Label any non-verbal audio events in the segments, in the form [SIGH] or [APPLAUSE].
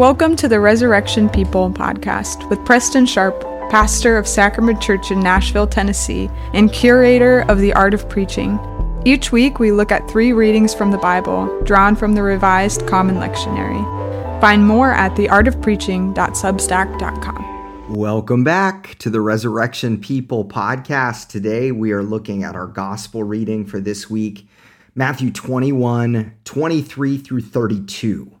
Welcome to the Resurrection People podcast with Preston Sharpe, pastor of Sacrament Church in Nashville, Tennessee, and curator of the Art of Preaching. Each week, we look at three readings from the Bible, drawn from the Revised Common Lectionary. Find more at theartofpreaching.substack.com. Welcome back to the Resurrection People podcast. Today, we are looking at our gospel reading for this week, Matthew 21 23 through 32.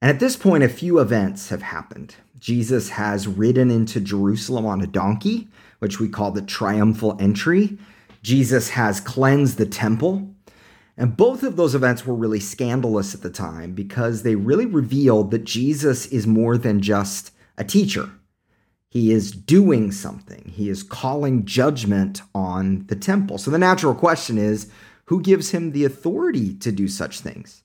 And at this point, a few events have happened. Jesus has ridden into Jerusalem on a donkey, which we call the triumphal entry. Jesus has cleansed the temple. And both of those events were really scandalous at the time because they really revealed that Jesus is more than just a teacher. He is doing something, he is calling judgment on the temple. So the natural question is who gives him the authority to do such things?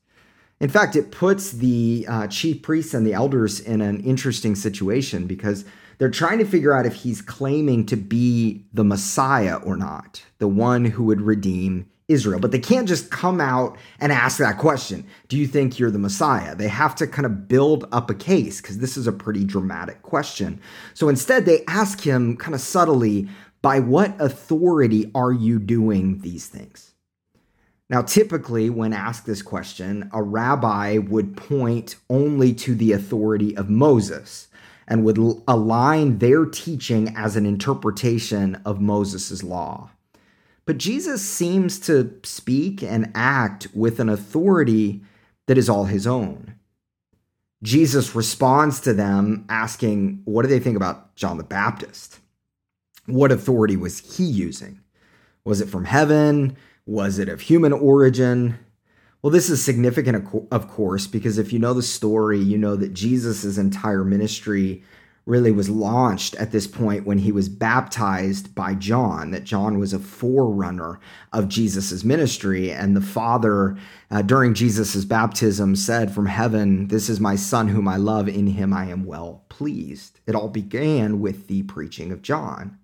In fact, it puts the uh, chief priests and the elders in an interesting situation because they're trying to figure out if he's claiming to be the Messiah or not, the one who would redeem Israel. But they can't just come out and ask that question Do you think you're the Messiah? They have to kind of build up a case because this is a pretty dramatic question. So instead, they ask him kind of subtly, By what authority are you doing these things? Now, typically, when asked this question, a rabbi would point only to the authority of Moses and would align their teaching as an interpretation of Moses' law. But Jesus seems to speak and act with an authority that is all his own. Jesus responds to them asking, What do they think about John the Baptist? What authority was he using? Was it from heaven? Was it of human origin? Well, this is significant, of course, because if you know the story, you know that Jesus' entire ministry really was launched at this point when he was baptized by John, that John was a forerunner of Jesus' ministry. And the Father, uh, during Jesus' baptism, said from heaven, This is my Son whom I love, in him I am well pleased. It all began with the preaching of John.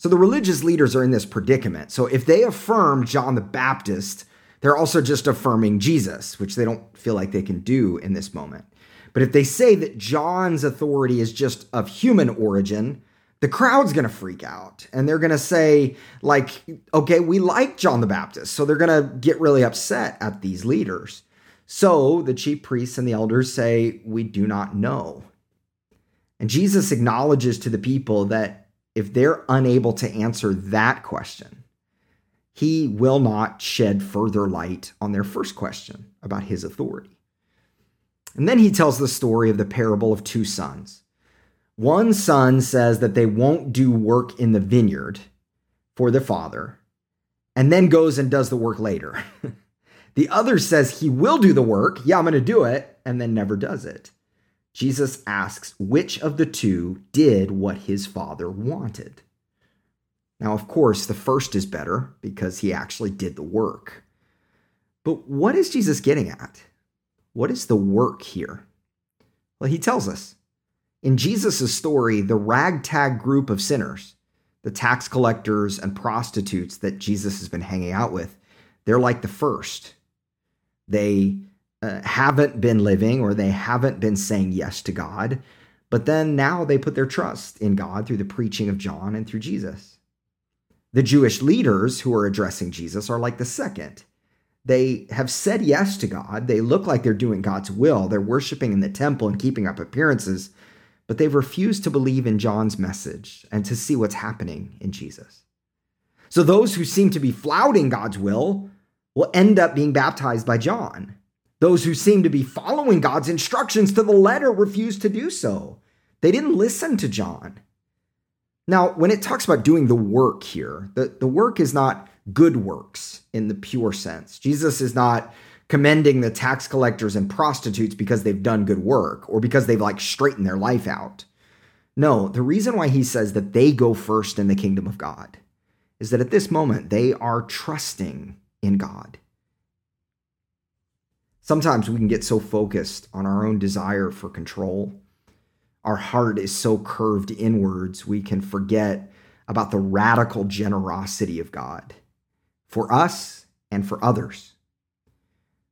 So the religious leaders are in this predicament. So if they affirm John the Baptist, they're also just affirming Jesus, which they don't feel like they can do in this moment. But if they say that John's authority is just of human origin, the crowd's going to freak out and they're going to say like okay we like john the baptist so they're going to get really upset at these leaders so the chief priests and the elders say we do not know and jesus acknowledges to the people that if they're unable to answer that question, he will not shed further light on their first question about his authority. And then he tells the story of the parable of two sons. One son says that they won't do work in the vineyard for the father, and then goes and does the work later. [LAUGHS] the other says he will do the work, yeah, I'm going to do it, and then never does it. Jesus asks which of the two did what his father wanted. Now, of course, the first is better because he actually did the work. But what is Jesus getting at? What is the work here? Well, he tells us. In Jesus' story, the ragtag group of sinners, the tax collectors and prostitutes that Jesus has been hanging out with, they're like the first. They uh, haven't been living or they haven't been saying yes to God, but then now they put their trust in God through the preaching of John and through Jesus. The Jewish leaders who are addressing Jesus are like the second. They have said yes to God. They look like they're doing God's will. They're worshiping in the temple and keeping up appearances, but they've refused to believe in John's message and to see what's happening in Jesus. So those who seem to be flouting God's will will end up being baptized by John. Those who seem to be following God's instructions to the letter refused to do so. They didn't listen to John. Now, when it talks about doing the work here, the, the work is not good works in the pure sense. Jesus is not commending the tax collectors and prostitutes because they've done good work or because they've like straightened their life out. No, the reason why he says that they go first in the kingdom of God is that at this moment they are trusting in God. Sometimes we can get so focused on our own desire for control. Our heart is so curved inwards, we can forget about the radical generosity of God for us and for others.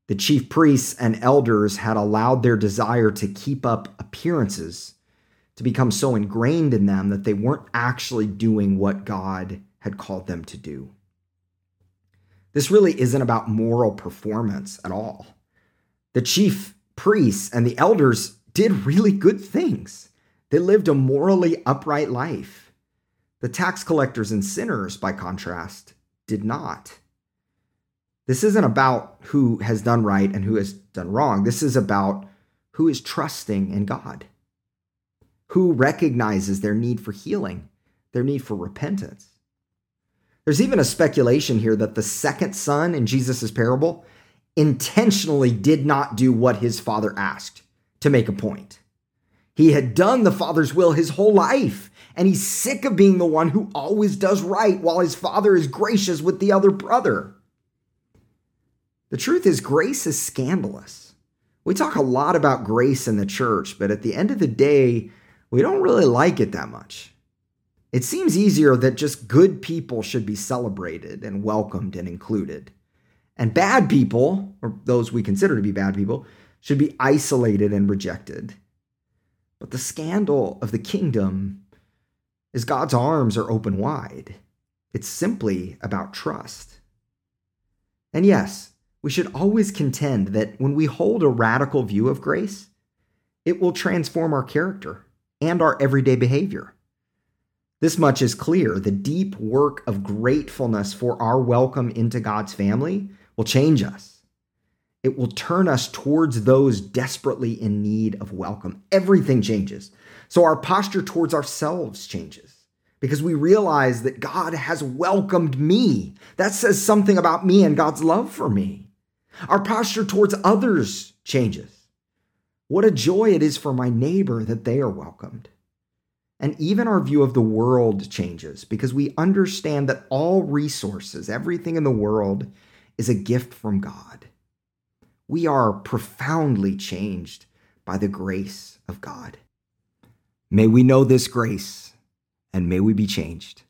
The chief priests and elders had allowed their desire to keep up appearances to become so ingrained in them that they weren't actually doing what God had called them to do. This really isn't about moral performance at all. The chief priests and the elders did really good things. They lived a morally upright life. The tax collectors and sinners, by contrast, did not. This isn't about who has done right and who has done wrong. This is about who is trusting in God, who recognizes their need for healing, their need for repentance. There's even a speculation here that the second son in Jesus' parable intentionally did not do what his father asked to make a point. He had done the father's will his whole life, and he's sick of being the one who always does right while his father is gracious with the other brother. The truth is, grace is scandalous. We talk a lot about grace in the church, but at the end of the day, we don't really like it that much. It seems easier that just good people should be celebrated and welcomed and included. And bad people, or those we consider to be bad people, should be isolated and rejected. But the scandal of the kingdom is God's arms are open wide. It's simply about trust. And yes, we should always contend that when we hold a radical view of grace, it will transform our character and our everyday behavior. This much is clear. The deep work of gratefulness for our welcome into God's family will change us. It will turn us towards those desperately in need of welcome. Everything changes. So our posture towards ourselves changes because we realize that God has welcomed me. That says something about me and God's love for me. Our posture towards others changes. What a joy it is for my neighbor that they are welcomed. And even our view of the world changes because we understand that all resources, everything in the world, is a gift from God. We are profoundly changed by the grace of God. May we know this grace and may we be changed.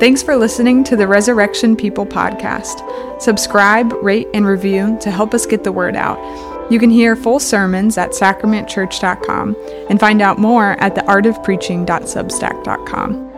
Thanks for listening to the Resurrection People podcast. Subscribe, rate, and review to help us get the word out. You can hear full sermons at sacramentchurch.com and find out more at theartofpreaching.substack.com.